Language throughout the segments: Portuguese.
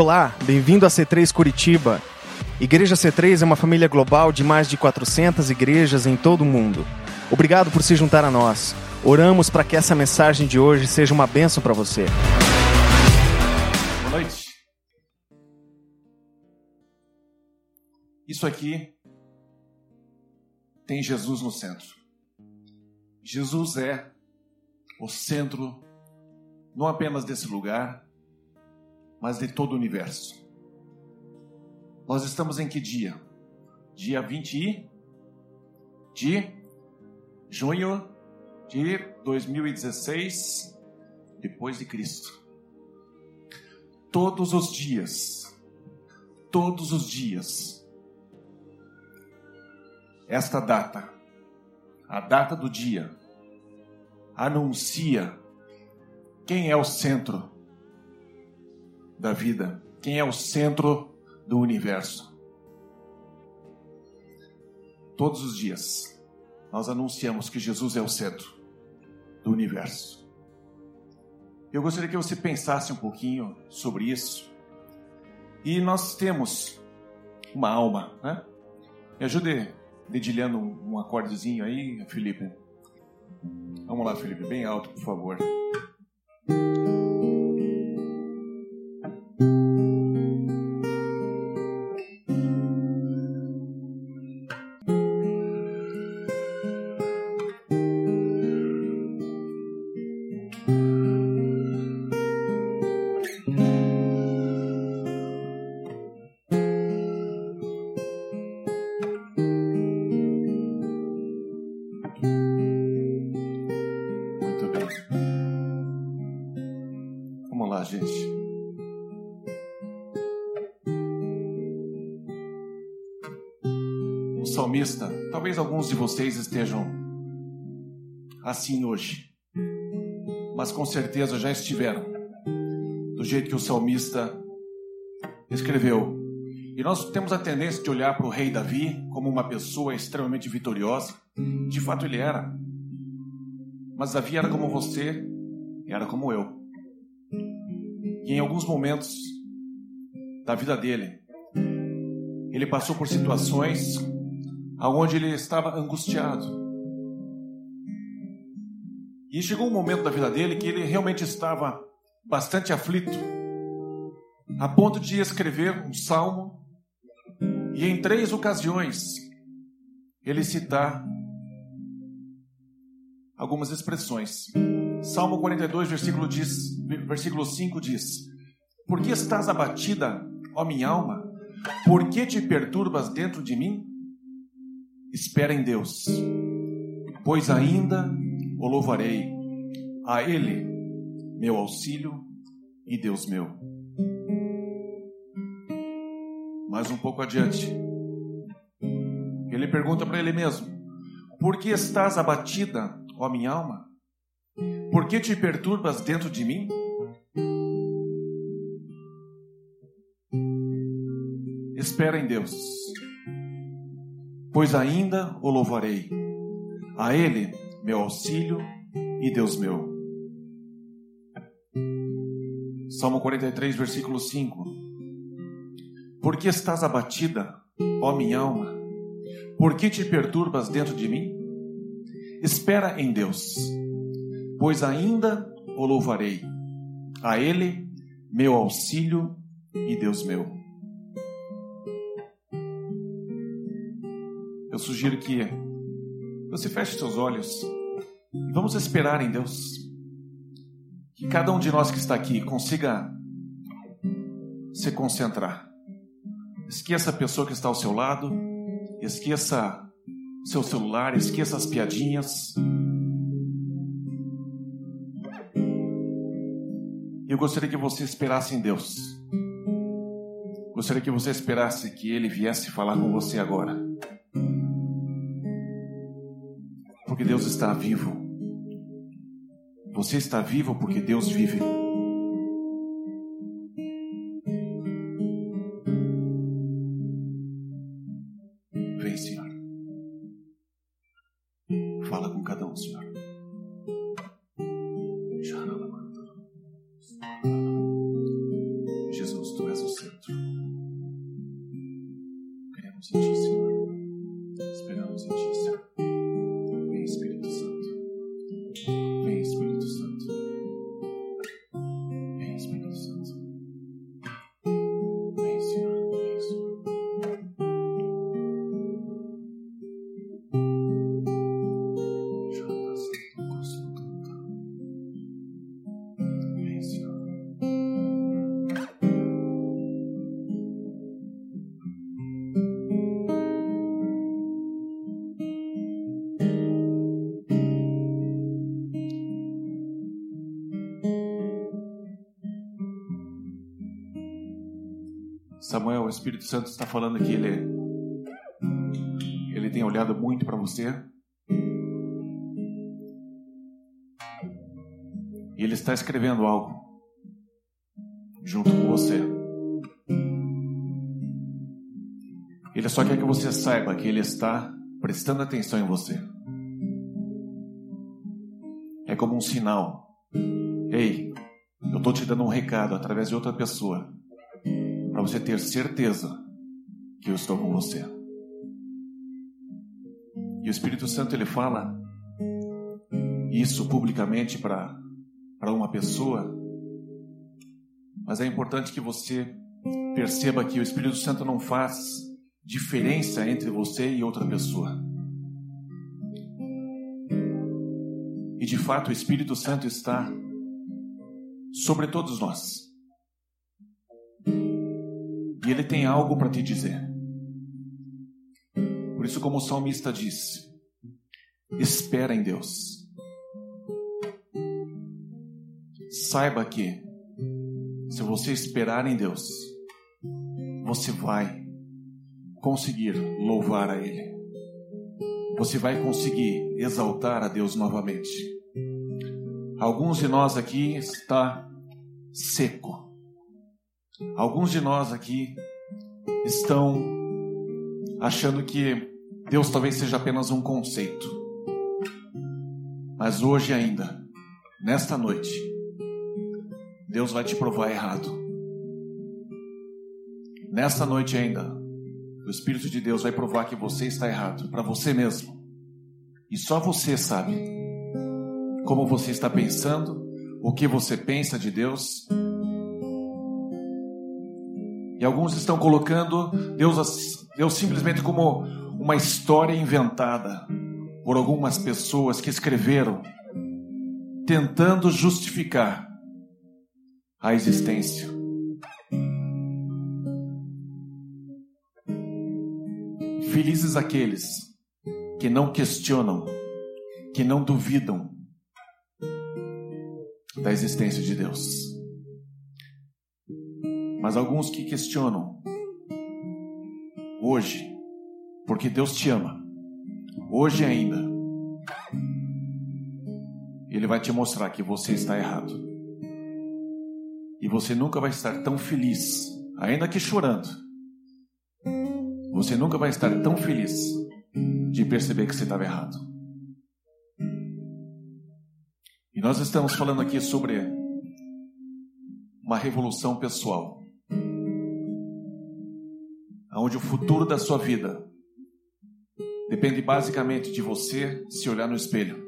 Olá, bem-vindo a C3 Curitiba. Igreja C3 é uma família global de mais de 400 igrejas em todo o mundo. Obrigado por se juntar a nós. Oramos para que essa mensagem de hoje seja uma bênção para você. Boa noite. Isso aqui tem Jesus no centro. Jesus é o centro não apenas desse lugar, mas de todo o universo. Nós estamos em que dia? Dia 20 de junho de 2016, depois de Cristo. Todos os dias, todos os dias, esta data, a data do dia, anuncia quem é o centro da vida, quem é o centro do universo. Todos os dias nós anunciamos que Jesus é o centro do universo. Eu gostaria que você pensasse um pouquinho sobre isso. E nós temos uma alma, né? Me ajude dedilhando um acordezinho aí, Felipe. Vamos lá, Felipe, bem alto, por favor. De vocês estejam assim hoje, mas com certeza já estiveram, do jeito que o salmista escreveu. E nós temos a tendência de olhar para o rei Davi como uma pessoa extremamente vitoriosa. De fato, ele era. Mas Davi era como você, era como eu. E em alguns momentos da vida dele, ele passou por situações aonde ele estava angustiado. E chegou um momento da vida dele que ele realmente estava bastante aflito, a ponto de escrever um salmo e em três ocasiões ele citar algumas expressões. Salmo 42, versículo, diz, versículo 5 diz: Por que estás abatida, ó minha alma? Por que te perturbas dentro de mim? Espera em Deus, pois ainda o louvarei. A Ele, meu auxílio e Deus meu. Mais um pouco adiante, ele pergunta para ele mesmo: Por que estás abatida, ó minha alma? Por que te perturbas dentro de mim? Espera em Deus, pois ainda o louvarei. A Ele, meu auxílio e Deus meu. Salmo 43, versículo 5. Por que estás abatida, ó minha alma? Por que te perturbas dentro de mim? Espera em Deus, pois ainda o louvarei. A Ele, meu auxílio e Deus meu. Eu sugiro que você feche seus olhos e vamos esperar em Deus. Que cada um de nós que está aqui consiga se concentrar. Esqueça a pessoa que está ao seu lado, esqueça seu celular, esqueça as piadinhas. Eu gostaria que você esperasse em Deus. Gostaria que você esperasse que Ele viesse falar com você agora. Porque Deus está vivo. Você está vivo porque Deus vive. Espírito Santo está falando que ele ele tem olhado muito para você. E ele está escrevendo algo junto com você. Ele só quer que você saiba que ele está prestando atenção em você. É como um sinal. Ei, eu estou te dando um recado através de outra pessoa para você ter certeza que eu estou com você. E o Espírito Santo ele fala isso publicamente para uma pessoa, mas é importante que você perceba que o Espírito Santo não faz diferença entre você e outra pessoa. E de fato o Espírito Santo está sobre todos nós. E ele tem algo para te dizer. Por isso, como o salmista disse, espera em Deus. Saiba que, se você esperar em Deus, você vai conseguir louvar a Ele. Você vai conseguir exaltar a Deus novamente. Alguns de nós aqui está seco Alguns de nós aqui estão achando que Deus talvez seja apenas um conceito. Mas hoje ainda, nesta noite, Deus vai te provar errado. Nesta noite ainda, o Espírito de Deus vai provar que você está errado, para você mesmo. E só você sabe como você está pensando, o que você pensa de Deus alguns estão colocando Deus, Deus simplesmente como uma história inventada por algumas pessoas que escreveram, tentando justificar a existência. Felizes aqueles que não questionam, que não duvidam da existência de Deus mas alguns que questionam hoje, porque Deus te ama, hoje ainda, Ele vai te mostrar que você está errado. E você nunca vai estar tão feliz, ainda que chorando. Você nunca vai estar tão feliz de perceber que você estava errado. E nós estamos falando aqui sobre uma revolução pessoal onde o futuro da sua vida depende basicamente de você se olhar no espelho,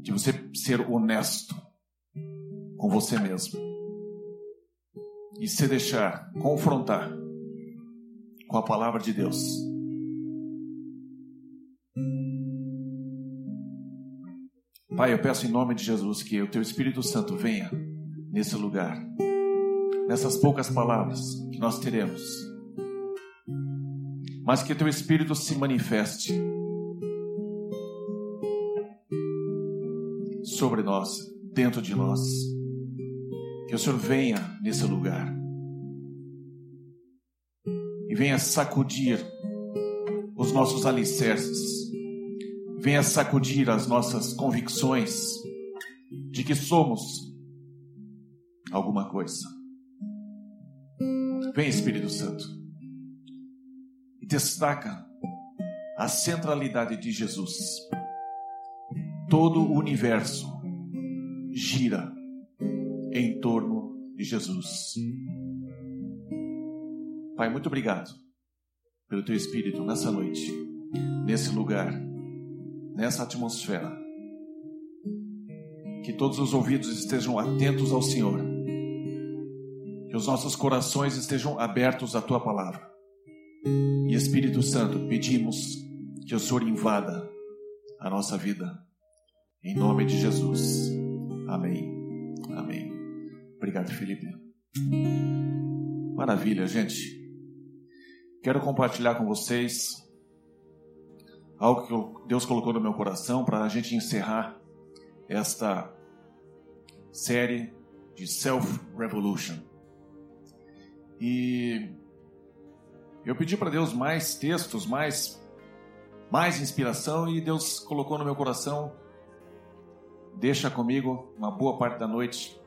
de você ser honesto com você mesmo. E se deixar confrontar com a palavra de Deus. Pai, eu peço em nome de Jesus que o Teu Espírito Santo venha nesse lugar nessas poucas palavras que nós teremos. Mas que teu Espírito se manifeste sobre nós, dentro de nós. Que o Senhor venha nesse lugar e venha sacudir os nossos alicerces, venha sacudir as nossas convicções de que somos alguma coisa. Vem, Espírito Santo, e destaca a centralidade de Jesus. Todo o universo gira em torno de Jesus. Pai, muito obrigado pelo teu Espírito nessa noite, nesse lugar, nessa atmosfera. Que todos os ouvidos estejam atentos ao Senhor que os nossos corações estejam abertos à tua palavra. E Espírito Santo, pedimos que o Senhor invada a nossa vida. Em nome de Jesus. Amém. Amém. Obrigado, Felipe. Maravilha, gente. Quero compartilhar com vocês algo que Deus colocou no meu coração para a gente encerrar esta série de Self Revolution E eu pedi para Deus mais textos, mais mais inspiração e Deus colocou no meu coração deixa comigo uma boa parte da noite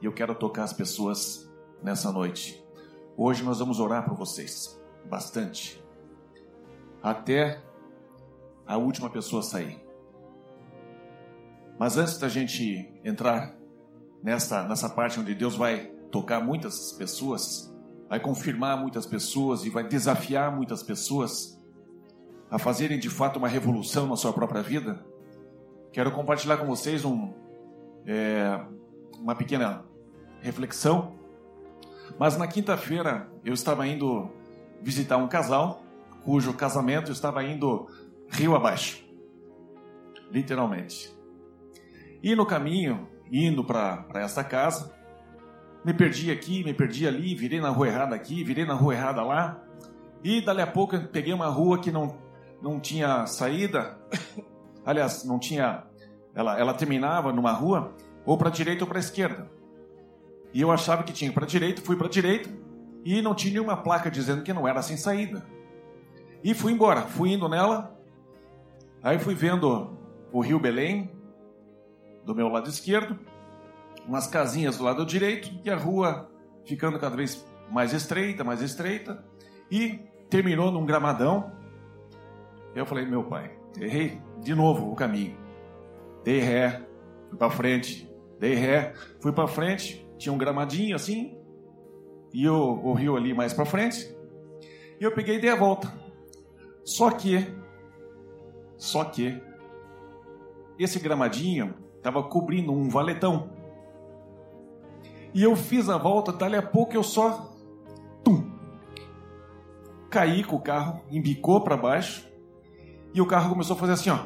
e eu quero tocar as pessoas nessa noite. Hoje nós vamos orar por vocês bastante até a última pessoa sair. Mas antes da gente entrar nessa, nessa parte onde Deus vai tocar muitas pessoas, vai confirmar muitas pessoas e vai desafiar muitas pessoas a fazerem de fato uma revolução na sua própria vida, quero compartilhar com vocês um, é, uma pequena reflexão. Mas na quinta-feira eu estava indo visitar um casal cujo casamento estava indo rio abaixo, literalmente. E no caminho, indo para essa casa, me perdi aqui, me perdi ali, virei na rua errada aqui, virei na rua errada lá. E dali a pouco eu peguei uma rua que não, não tinha saída. Aliás, não tinha. Ela, ela terminava numa rua, ou para a direita ou para a esquerda. E eu achava que tinha para a direita, fui para a direita, e não tinha nenhuma placa dizendo que não era sem saída. E fui embora, fui indo nela. Aí fui vendo o Rio Belém, do meu lado esquerdo, umas casinhas do lado direito e a rua ficando cada vez mais estreita, mais estreita, e terminou num gramadão. Eu falei, meu pai, errei de novo o caminho. Dei ré, fui para frente, dei ré, fui para frente, tinha um gramadinho assim, e o, o rio ali mais para frente, e eu peguei e dei a volta. Só que, só que, esse gramadinho estava cobrindo um valetão. E eu fiz a volta, dali a pouco eu só tum, caí com o carro, embicou para baixo e o carro começou a fazer assim, ó.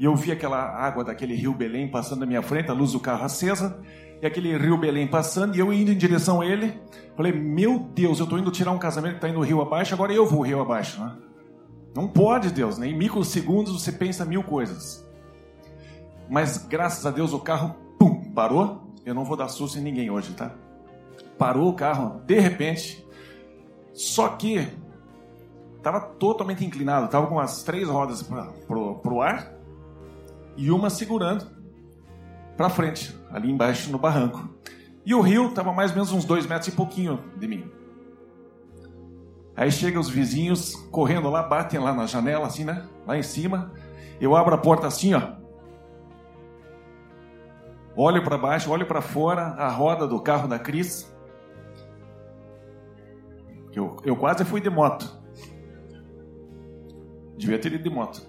E eu vi aquela água daquele rio Belém passando na minha frente, a luz do carro acesa, e aquele rio Belém passando, e eu indo em direção a ele. Falei, meu Deus, eu estou indo tirar um casamento que está indo rio abaixo, agora eu vou rio abaixo. Né? Não pode, Deus, né? em microsegundos você pensa mil coisas. Mas graças a Deus o carro pum, parou. Eu não vou dar susto em ninguém hoje, tá? Parou o carro, de repente. Só que estava totalmente inclinado, estava com as três rodas para o ar e uma segurando para frente, ali embaixo no barranco. E o rio estava mais ou menos uns dois metros e pouquinho de mim. Aí chegam os vizinhos correndo lá, batem lá na janela, assim, né? Lá em cima. Eu abro a porta assim, ó. Olho para baixo, olho para fora, a roda do carro da Cris. Eu, eu quase fui de moto. Devia ter ido de moto.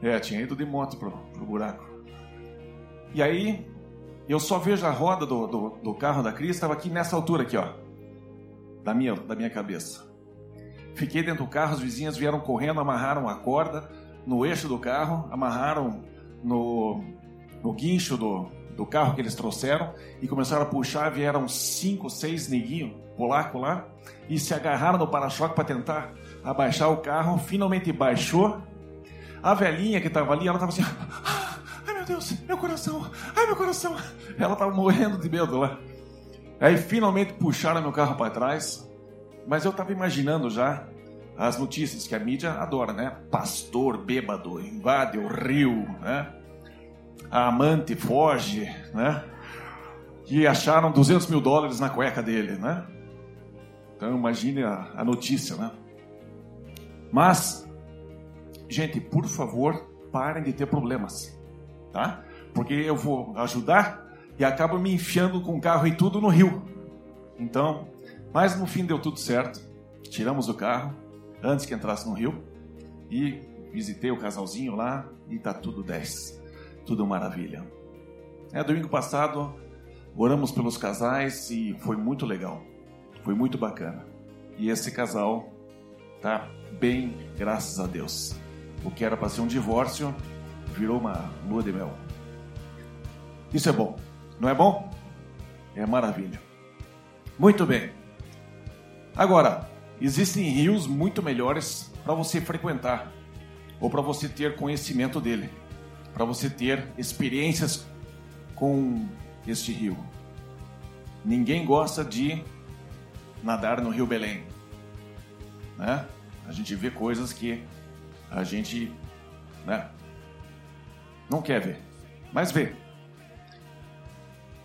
É, tinha ido de moto pro, pro buraco. E aí, eu só vejo a roda do, do, do carro da Cris, estava aqui nessa altura aqui, ó. Da minha, da minha cabeça. Fiquei dentro do carro, as vizinhas vieram correndo, amarraram a corda no eixo do carro, amarraram no, no guincho do, do carro que eles trouxeram e começaram a puxar. Vieram cinco, seis neguinhos polaco lá e se agarraram no para-choque para tentar abaixar o carro. Finalmente baixou. A velhinha que estava ali, ela estava assim: ai meu Deus, meu coração, ai meu coração. Ela estava morrendo de medo lá. Aí finalmente puxaram meu carro para trás. Mas eu estava imaginando já as notícias que a mídia adora, né? Pastor bêbado invade o rio, né? A amante foge, né? E acharam 200 mil dólares na cueca dele, né? Então imagine a, a notícia, né? Mas, gente, por favor, parem de ter problemas, tá? Porque eu vou ajudar e acabo me enfiando com o carro e tudo no rio. Então, mas no fim deu tudo certo. Tiramos o carro antes que entrasse no rio e visitei o casalzinho lá e tá tudo 10 tudo maravilha. É, domingo passado oramos pelos casais e foi muito legal, foi muito bacana. E esse casal tá bem, graças a Deus. O que era para ser um divórcio virou uma lua de mel. Isso é bom, não é bom? É maravilha. Muito bem. Agora, existem rios muito melhores para você frequentar ou para você ter conhecimento dele para você ter experiências com este rio. Ninguém gosta de nadar no Rio Belém. Né? A gente vê coisas que a gente né, não quer ver, mas vê.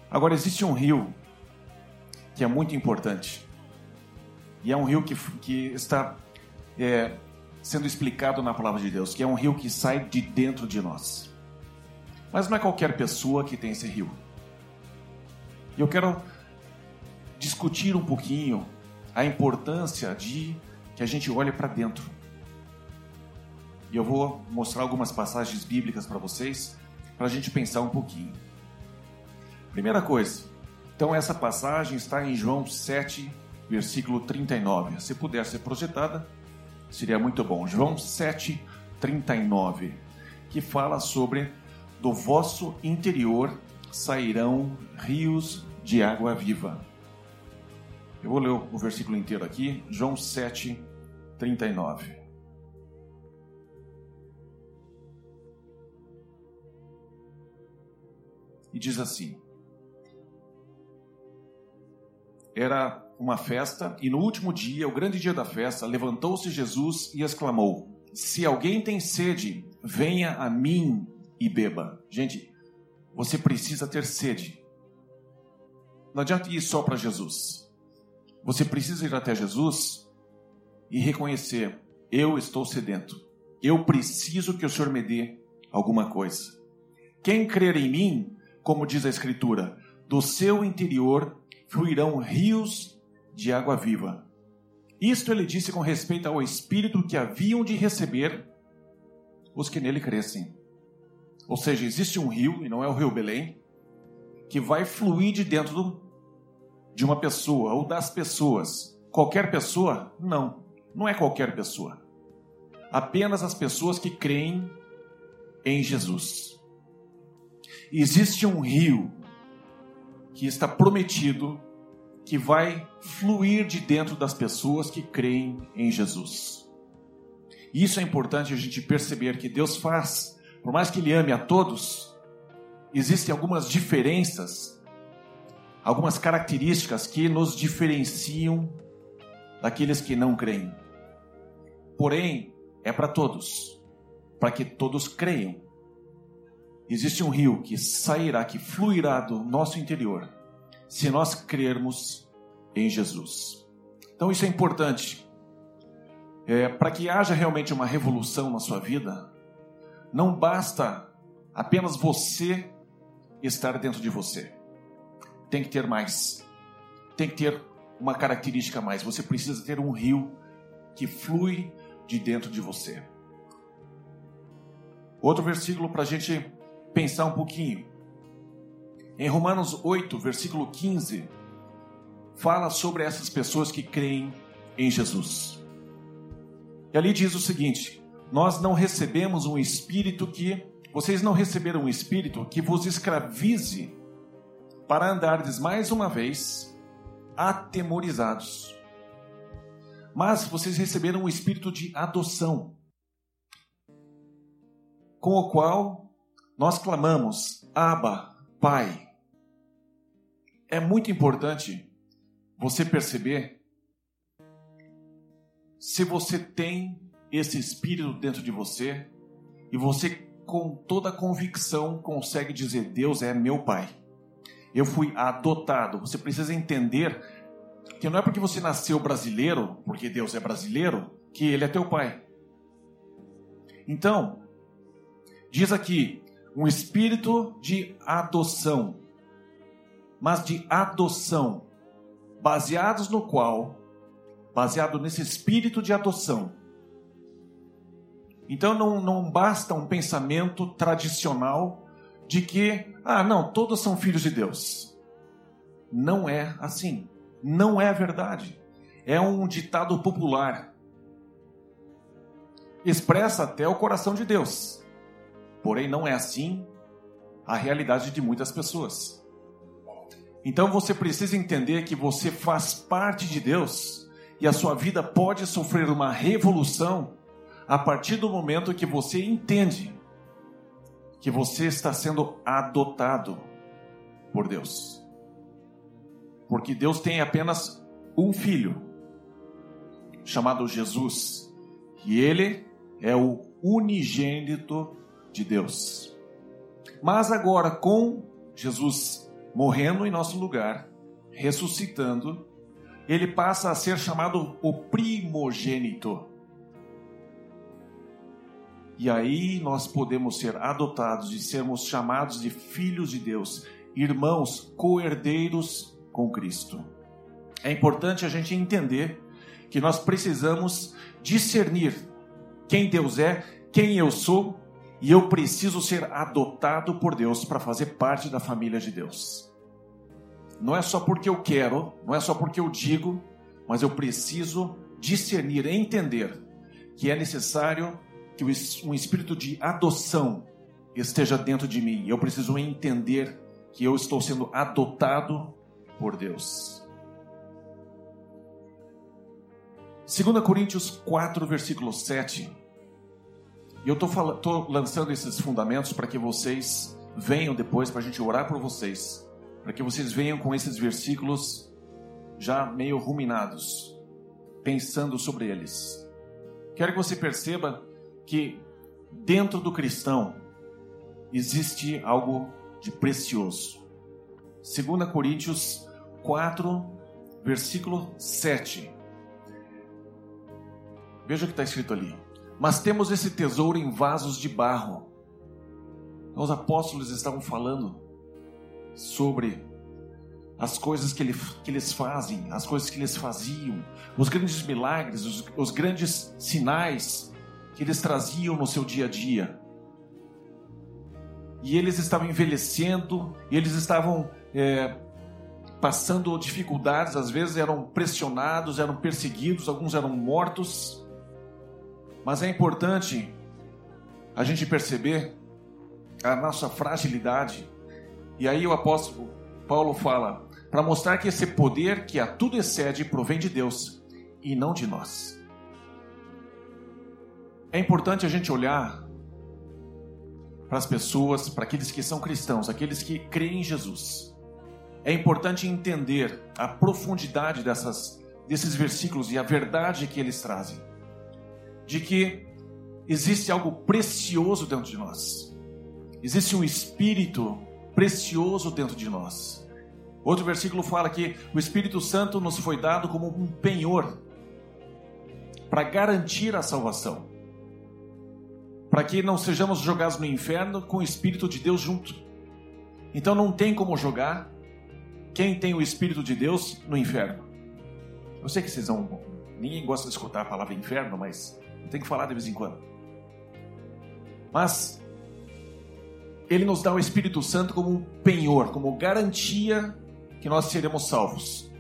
Agora, existe um rio que é muito importante. E é um rio que, que está é, sendo explicado na palavra de Deus, que é um rio que sai de dentro de nós. Mas não é qualquer pessoa que tem esse rio. E eu quero discutir um pouquinho a importância de que a gente olhe para dentro. E eu vou mostrar algumas passagens bíblicas para vocês, para a gente pensar um pouquinho. Primeira coisa, então essa passagem está em João 7, versículo 39. Se puder ser projetada, seria muito bom. João 7, 39, que fala sobre do vosso interior sairão rios de água viva. Eu vou ler o versículo inteiro aqui, João 7, 39. E diz assim: Era uma festa, e no último dia, o grande dia da festa, levantou-se Jesus e exclamou: Se alguém tem sede, venha a mim e beba. Gente, você precisa ter sede. Não adianta ir só para Jesus. Você precisa ir até Jesus e reconhecer: eu estou sedento. Eu preciso que o Senhor me dê alguma coisa. Quem crer em mim, como diz a Escritura, do seu interior fluirão rios de água viva. Isto ele disse com respeito ao Espírito que haviam de receber os que nele crescem. Ou seja, existe um rio, e não é o rio Belém, que vai fluir de dentro do, de uma pessoa ou das pessoas. Qualquer pessoa? Não, não é qualquer pessoa. Apenas as pessoas que creem em Jesus. Existe um rio que está prometido que vai fluir de dentro das pessoas que creem em Jesus. Isso é importante a gente perceber que Deus faz, por mais que Ele ame a todos, existem algumas diferenças, algumas características que nos diferenciam daqueles que não creem. Porém, é para todos, para que todos creiam existe um rio que sairá, que fluirá do nosso interior, se nós crermos em Jesus. Então isso é importante. É, Para que haja realmente uma revolução na sua vida, não basta apenas você estar dentro de você. Tem que ter mais. Tem que ter uma característica a mais. Você precisa ter um rio que flui de dentro de você. Outro versículo para a gente pensar um pouquinho. Em Romanos 8, versículo 15, fala sobre essas pessoas que creem em Jesus. E ali diz o seguinte: Nós não recebemos um espírito que, vocês não receberam um espírito que vos escravize para andardes mais uma vez atemorizados. Mas vocês receberam um espírito de adoção, com o qual nós clamamos, Abba, Pai. É muito importante você perceber se você tem esse espírito dentro de você e você com toda convicção consegue dizer: Deus é meu Pai. Eu fui adotado. Você precisa entender que não é porque você nasceu brasileiro, porque Deus é brasileiro, que Ele é teu Pai. Então, diz aqui: um espírito de adoção, mas de adoção, baseados no qual, baseado nesse espírito de adoção. Então não, não basta um pensamento tradicional de que, ah, não, todos são filhos de Deus. Não é assim. Não é verdade. É um ditado popular. Expressa até o coração de Deus Porém, não é assim a realidade de muitas pessoas. Então você precisa entender que você faz parte de Deus e a sua vida pode sofrer uma revolução a partir do momento que você entende que você está sendo adotado por Deus. Porque Deus tem apenas um filho, chamado Jesus, e ele é o unigênito de Deus. Mas agora, com Jesus morrendo em nosso lugar, ressuscitando, ele passa a ser chamado o primogênito. E aí nós podemos ser adotados e sermos chamados de filhos de Deus, irmãos co-herdeiros com Cristo. É importante a gente entender que nós precisamos discernir quem Deus é, quem eu sou, e eu preciso ser adotado por Deus para fazer parte da família de Deus. Não é só porque eu quero, não é só porque eu digo, mas eu preciso discernir, entender que é necessário que um espírito de adoção esteja dentro de mim. Eu preciso entender que eu estou sendo adotado por Deus. 2 Coríntios 4, versículo 7. E eu estou lançando esses fundamentos para que vocês venham depois, para a gente orar por vocês. Para que vocês venham com esses versículos já meio ruminados, pensando sobre eles. Quero que você perceba que dentro do cristão existe algo de precioso. 2 Coríntios 4, versículo 7. Veja o que está escrito ali. Mas temos esse tesouro em vasos de barro. Então, os apóstolos estavam falando sobre as coisas que, ele, que eles fazem, as coisas que eles faziam, os grandes milagres, os, os grandes sinais que eles traziam no seu dia a dia. E eles estavam envelhecendo, e eles estavam é, passando dificuldades, às vezes eram pressionados, eram perseguidos, alguns eram mortos. Mas é importante a gente perceber a nossa fragilidade. E aí o apóstolo Paulo fala: para mostrar que esse poder que a tudo excede provém de Deus e não de nós. É importante a gente olhar para as pessoas, para aqueles que são cristãos, aqueles que creem em Jesus. É importante entender a profundidade dessas, desses versículos e a verdade que eles trazem. De que existe algo precioso dentro de nós. Existe um espírito precioso dentro de nós. Outro versículo fala que o Espírito Santo nos foi dado como um penhor para garantir a salvação para que não sejamos jogados no inferno com o Espírito de Deus junto. Então não tem como jogar quem tem o Espírito de Deus no inferno. Eu sei que vocês vão. Ninguém gosta de escutar a palavra inferno, mas tem que falar de vez em quando. Mas ele nos dá o Espírito Santo como um penhor, como garantia que nós seremos salvos.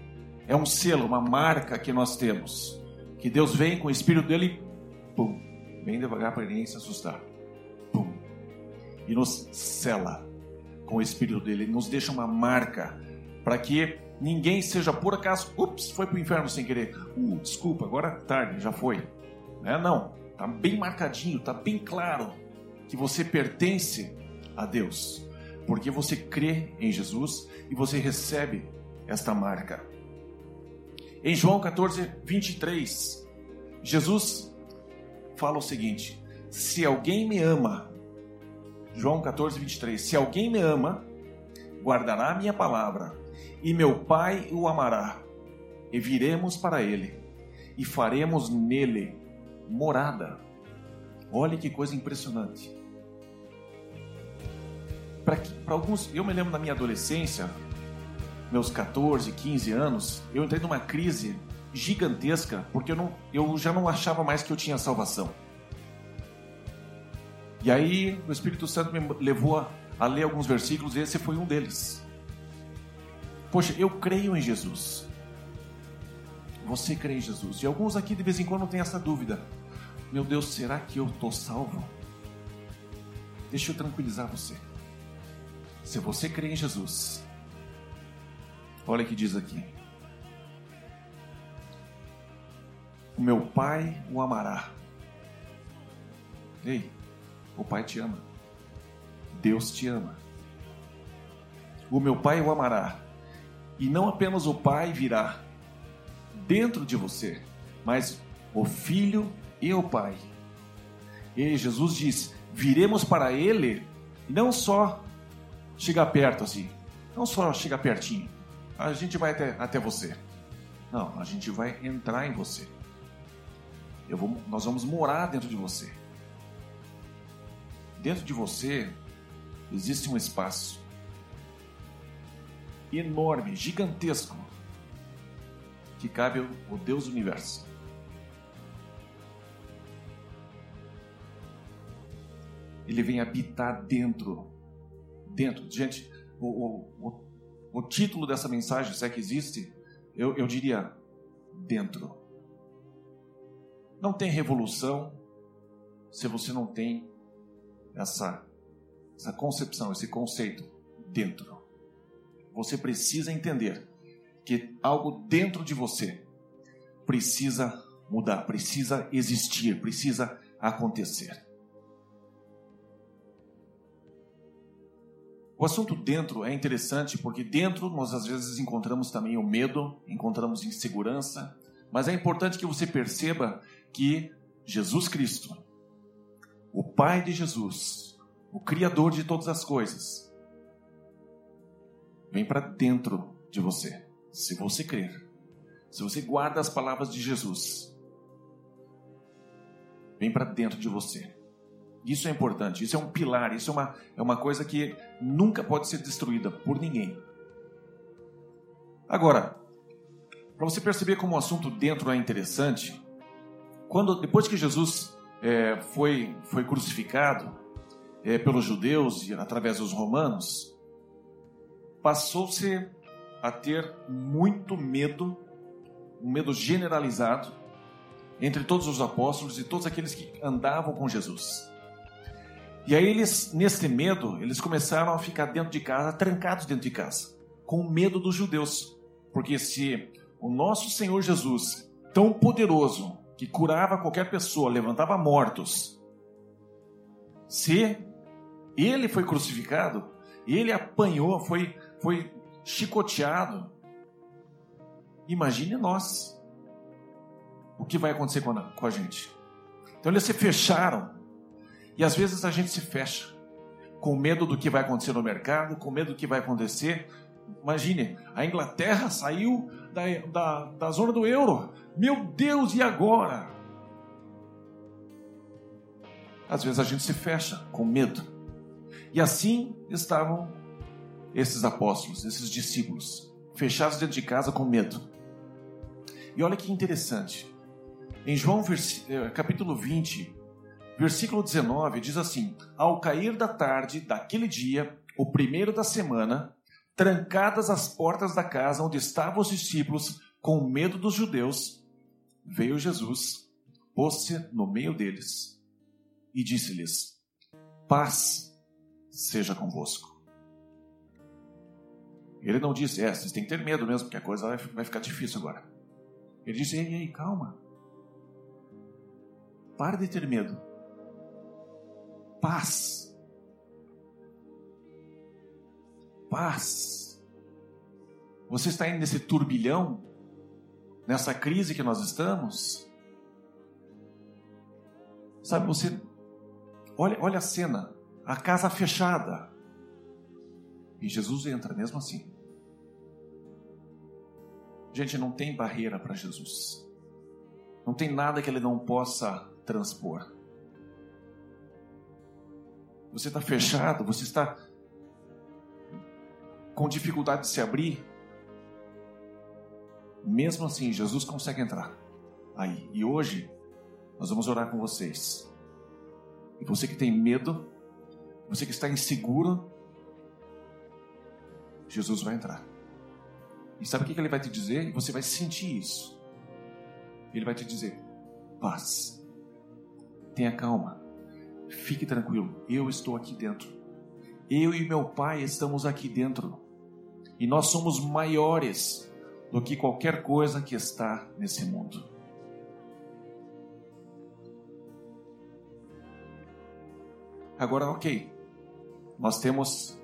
É um selo, uma marca que nós temos. Que Deus vem com o Espírito dele, pum, bem devagar para ninguém se assustar. Pum. E nos sela com o Espírito dele, ele nos deixa uma marca para que ninguém seja por acaso, ups, foi para o inferno sem querer. Uh, desculpa, agora é tarde, já foi. É, não, tá bem marcadinho, tá bem claro que você pertence a Deus, porque você crê em Jesus e você recebe esta marca. Em João 14, 23, Jesus fala o seguinte: Se alguém me ama, João 14, 23, se alguém me ama, guardará a minha palavra, e meu Pai o amará, e viremos para ele, e faremos nele morada. Olha que coisa impressionante. Para alguns, eu me lembro na minha adolescência, meus 14, 15 anos, eu entrei numa crise gigantesca, porque eu, não, eu já não achava mais que eu tinha salvação. E aí o Espírito Santo me levou a, a ler alguns versículos e esse foi um deles. Poxa, eu creio em Jesus. Você crê em Jesus. E alguns aqui de vez em quando têm essa dúvida. Meu Deus, será que eu estou salvo? Deixa eu tranquilizar você. Se você crê em Jesus, olha o que diz aqui. O meu Pai o amará. Ei, o Pai te ama. Deus te ama. O meu Pai o amará. E não apenas o Pai virá dentro de você, mas o Filho e o Pai. E Jesus diz: viremos para Ele, não só chegar perto assim, não só chegar pertinho, a gente vai até, até você. Não, a gente vai entrar em você. Vou, nós vamos morar dentro de você. Dentro de você existe um espaço enorme, gigantesco, que cabe o Deus do universo. Ele vem habitar dentro. Dentro. Gente, o, o, o, título dessa mensagem, se é que existe, eu, eu diria dentro. Não tem revolução se você não tem essa, essa concepção, esse conceito dentro. Você precisa entender que algo dentro de você precisa mudar, precisa existir, precisa acontecer. O assunto dentro é interessante porque dentro nós às vezes encontramos também o medo, encontramos insegurança, mas é importante que você perceba que Jesus Cristo, o Pai de Jesus, o Criador de todas as coisas, vem para dentro de você, se você crer. Se você guarda as palavras de Jesus, vem para dentro de você. Isso é importante, isso é um pilar, isso é uma, é uma coisa que nunca pode ser destruída por ninguém. Agora, para você perceber como o assunto dentro é interessante, quando depois que Jesus é, foi, foi crucificado é, pelos judeus e através dos romanos, passou-se a ter muito medo, um medo generalizado entre todos os apóstolos e todos aqueles que andavam com Jesus. E aí eles, nesse medo, eles começaram a ficar dentro de casa, trancados dentro de casa, com medo dos judeus. Porque se o nosso Senhor Jesus, tão poderoso, que curava qualquer pessoa, levantava mortos. Se ele foi crucificado, ele apanhou, foi, foi chicoteado. Imagine nós. O que vai acontecer com a, com a gente? Então eles se fecharam. E às vezes a gente se fecha com medo do que vai acontecer no mercado, com medo do que vai acontecer. Imagine, a Inglaterra saiu da, da, da zona do euro. Meu Deus, e agora? Às vezes a gente se fecha com medo. E assim estavam esses apóstolos, esses discípulos, fechados dentro de casa com medo. E olha que interessante. Em João eh, capítulo 20, versículo 19, diz assim: Ao cair da tarde daquele dia, o primeiro da semana, trancadas as portas da casa onde estavam os discípulos, com medo dos judeus, veio Jesus, pôs-se no meio deles e disse-lhes: Paz seja convosco. Ele não disse, é, vocês têm que ter medo mesmo, porque a coisa vai ficar difícil agora. Ele disse, ei, ei, calma. Pare de ter medo. Paz. Paz. Você está indo nesse turbilhão nessa crise que nós estamos, sabe, você olha, olha a cena, a casa fechada, e Jesus entra mesmo assim. Gente, não tem barreira para Jesus. Não tem nada que ele não possa transpor. Você está fechado, você está com dificuldade de se abrir, mesmo assim, Jesus consegue entrar aí. E hoje, nós vamos orar com vocês. E você que tem medo, você que está inseguro, Jesus vai entrar. E sabe o que ele vai te dizer? Você vai sentir isso. Ele vai te dizer: paz, tenha calma, fique tranquilo, eu estou aqui dentro. Eu e meu pai estamos aqui dentro. E nós somos maiores do que qualquer coisa que está nesse mundo. Agora, ok, nós temos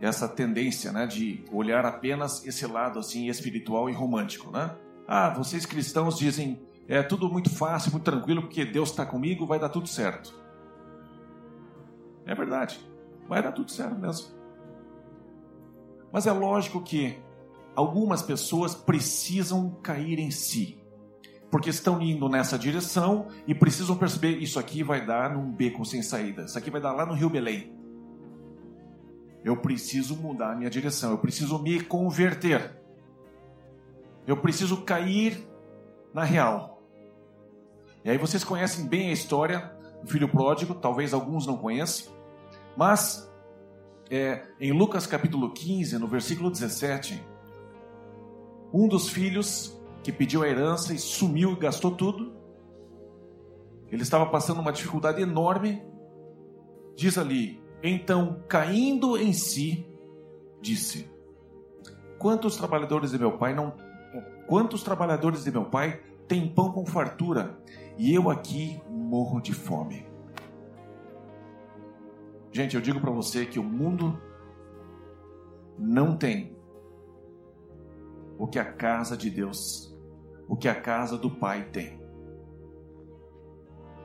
essa tendência, né, de olhar apenas esse lado assim espiritual e romântico, né? Ah, vocês cristãos dizem é tudo muito fácil, muito tranquilo, porque Deus está comigo, vai dar tudo certo. É verdade, vai dar tudo certo mesmo. Mas é lógico que algumas pessoas precisam cair em si, porque estão indo nessa direção e precisam perceber isso aqui vai dar num beco sem saída, isso aqui vai dar lá no Rio Belém. Eu preciso mudar a minha direção, eu preciso me converter. Eu preciso cair na real. E aí vocês conhecem bem a história do filho pródigo, talvez alguns não conheçam, mas é, em Lucas capítulo 15, no versículo 17, um dos filhos que pediu a herança e sumiu e gastou tudo, ele estava passando uma dificuldade enorme, diz ali: então, caindo em si, disse: Quantos trabalhadores de meu pai não quantos trabalhadores de meu pai têm pão com fartura e eu aqui morro de fome? Gente, eu digo para você que o mundo não tem o que a casa de Deus, o que a casa do Pai tem.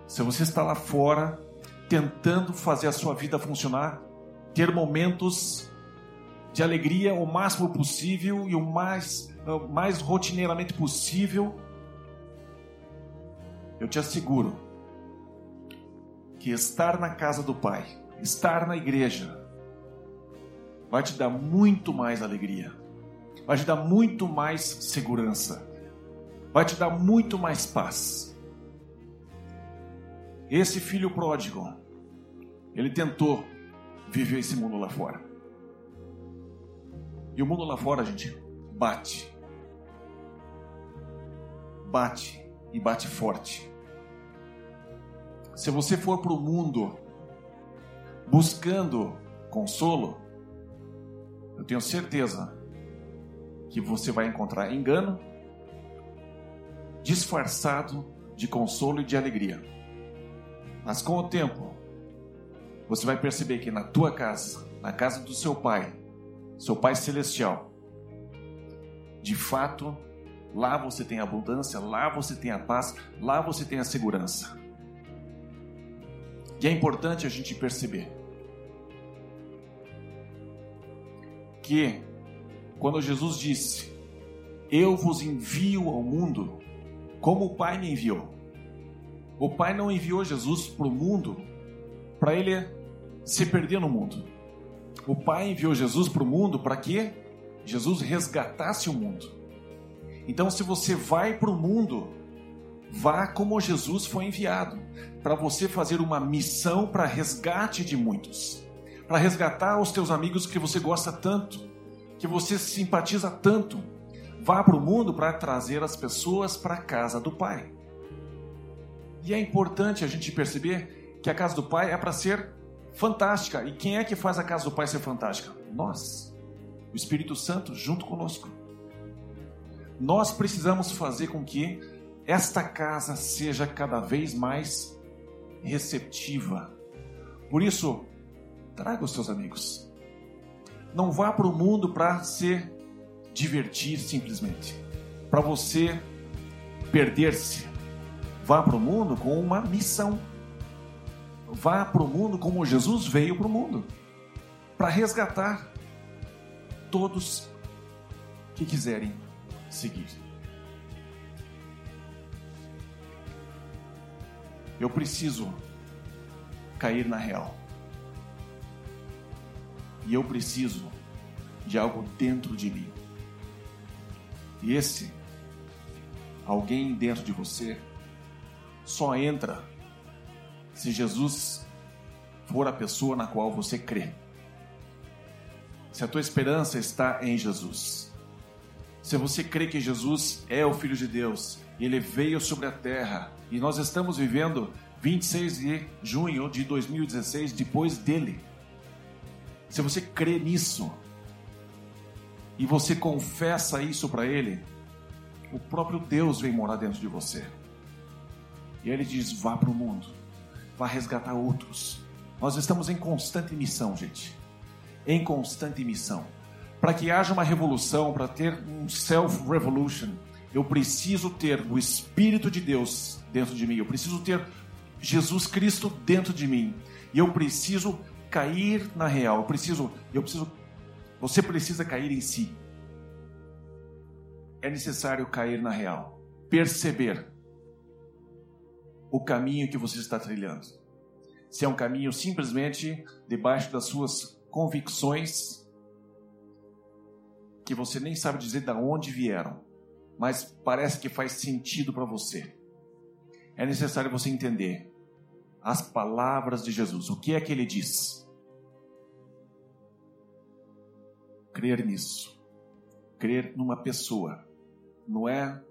Se você está lá fora tentando fazer a sua vida funcionar, ter momentos de alegria o máximo possível e o mais, mais rotineiramente possível, eu te asseguro que estar na casa do Pai estar na igreja vai te dar muito mais alegria, vai te dar muito mais segurança, vai te dar muito mais paz. Esse filho pródigo, ele tentou viver esse mundo lá fora. E o mundo lá fora, gente, bate. Bate e bate forte. Se você for para o mundo buscando consolo, eu tenho certeza que você vai encontrar engano disfarçado de consolo e de alegria. Mas com o tempo, você vai perceber que na tua casa, na casa do seu pai, seu pai celestial, de fato, lá você tem abundância, lá você tem a paz, lá você tem a segurança. E é importante a gente perceber que quando Jesus disse: Eu vos envio ao mundo, como o Pai me enviou. O Pai não enviou Jesus para o mundo para ele se perder no mundo. O Pai enviou Jesus para o mundo para que Jesus resgatasse o mundo. Então, se você vai para o mundo, vá como Jesus foi enviado, para você fazer uma missão para resgate de muitos para resgatar os teus amigos que você gosta tanto, que você simpatiza tanto. Vá para o mundo para trazer as pessoas para a casa do Pai. E é importante a gente perceber que a casa do Pai é para ser fantástica. E quem é que faz a casa do Pai ser fantástica? Nós. O Espírito Santo junto conosco. Nós precisamos fazer com que esta casa seja cada vez mais receptiva. Por isso, Traga os seus amigos. Não vá para o mundo para se divertir simplesmente, para você perder-se. Vá para o mundo com uma missão. Vá para o mundo como Jesus veio para o mundo para resgatar todos que quiserem seguir. Eu preciso cair na real. E eu preciso de algo dentro de mim. E esse alguém dentro de você só entra se Jesus for a pessoa na qual você crê. Se a tua esperança está em Jesus. Se você crê que Jesus é o Filho de Deus, ele veio sobre a terra e nós estamos vivendo 26 de junho de 2016 depois dele. Se você crê nisso e você confessa isso para Ele, o próprio Deus vem morar dentro de você. E Ele diz: vá para o mundo, vá resgatar outros. Nós estamos em constante missão, gente. em constante missão. Para que haja uma revolução, para ter um self-revolution, eu preciso ter o Espírito de Deus dentro de mim, eu preciso ter Jesus Cristo dentro de mim, e eu preciso cair na real, eu preciso, eu preciso, você precisa cair em si. É necessário cair na real, perceber o caminho que você está trilhando. Se é um caminho simplesmente debaixo das suas convicções, que você nem sabe dizer de onde vieram, mas parece que faz sentido para você. É necessário você entender as palavras de Jesus. O que é que ele diz? Crer nisso. Crer numa pessoa. Não é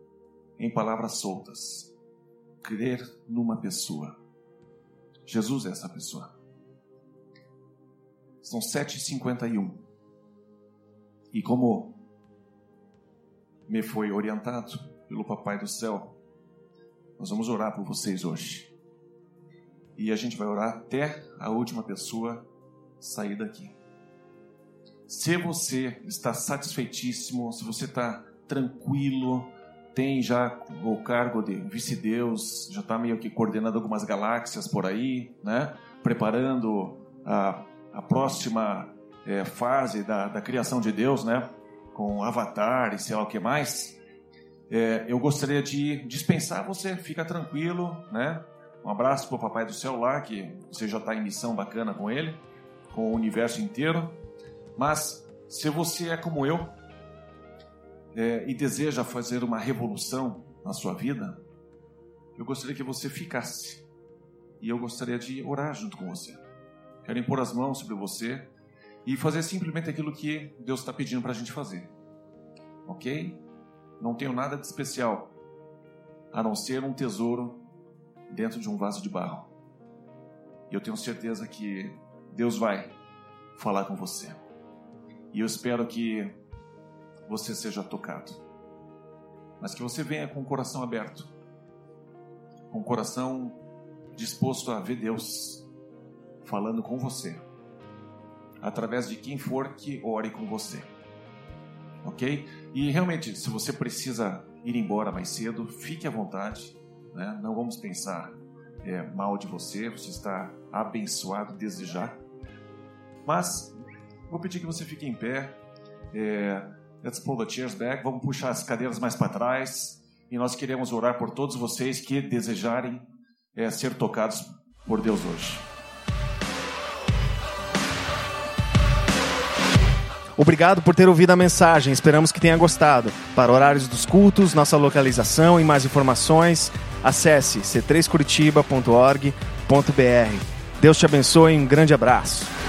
em palavras soltas. Crer numa pessoa. Jesus é essa pessoa. São 7h51. E como me foi orientado pelo Papai do Céu, nós vamos orar por vocês hoje. E a gente vai orar até a última pessoa sair daqui. Se você está satisfeitíssimo, se você está tranquilo, tem já o cargo de vice-deus, já está meio que coordenando algumas galáxias por aí, né? preparando a, a próxima é, fase da, da criação de Deus, né? com Avatar e sei lá o que mais, é, eu gostaria de dispensar você, fica tranquilo, né? Um abraço para o Papai do Céu lá, que você já está em missão bacana com ele, com o universo inteiro. Mas se você é como eu é, e deseja fazer uma revolução na sua vida, eu gostaria que você ficasse e eu gostaria de orar junto com você. Quero impor as mãos sobre você e fazer simplesmente aquilo que Deus está pedindo para a gente fazer. Ok? Não tenho nada de especial a não ser um tesouro dentro de um vaso de barro. E eu tenho certeza que Deus vai falar com você. E eu espero que você seja tocado. Mas que você venha com o coração aberto, com o coração disposto a ver Deus falando com você através de quem for que ore com você. Ok? E realmente, se você precisa ir embora mais cedo, fique à vontade. Né? Não vamos pensar é, mal de você, você está abençoado desde já. Mas vou pedir que você fique em pé. É, let's pull the chairs back. Vamos puxar as cadeiras mais para trás. E nós queremos orar por todos vocês que desejarem é, ser tocados por Deus hoje. Obrigado por ter ouvido a mensagem, esperamos que tenha gostado. Para horários dos cultos, nossa localização e mais informações, acesse c3curitiba.org.br. Deus te abençoe e um grande abraço.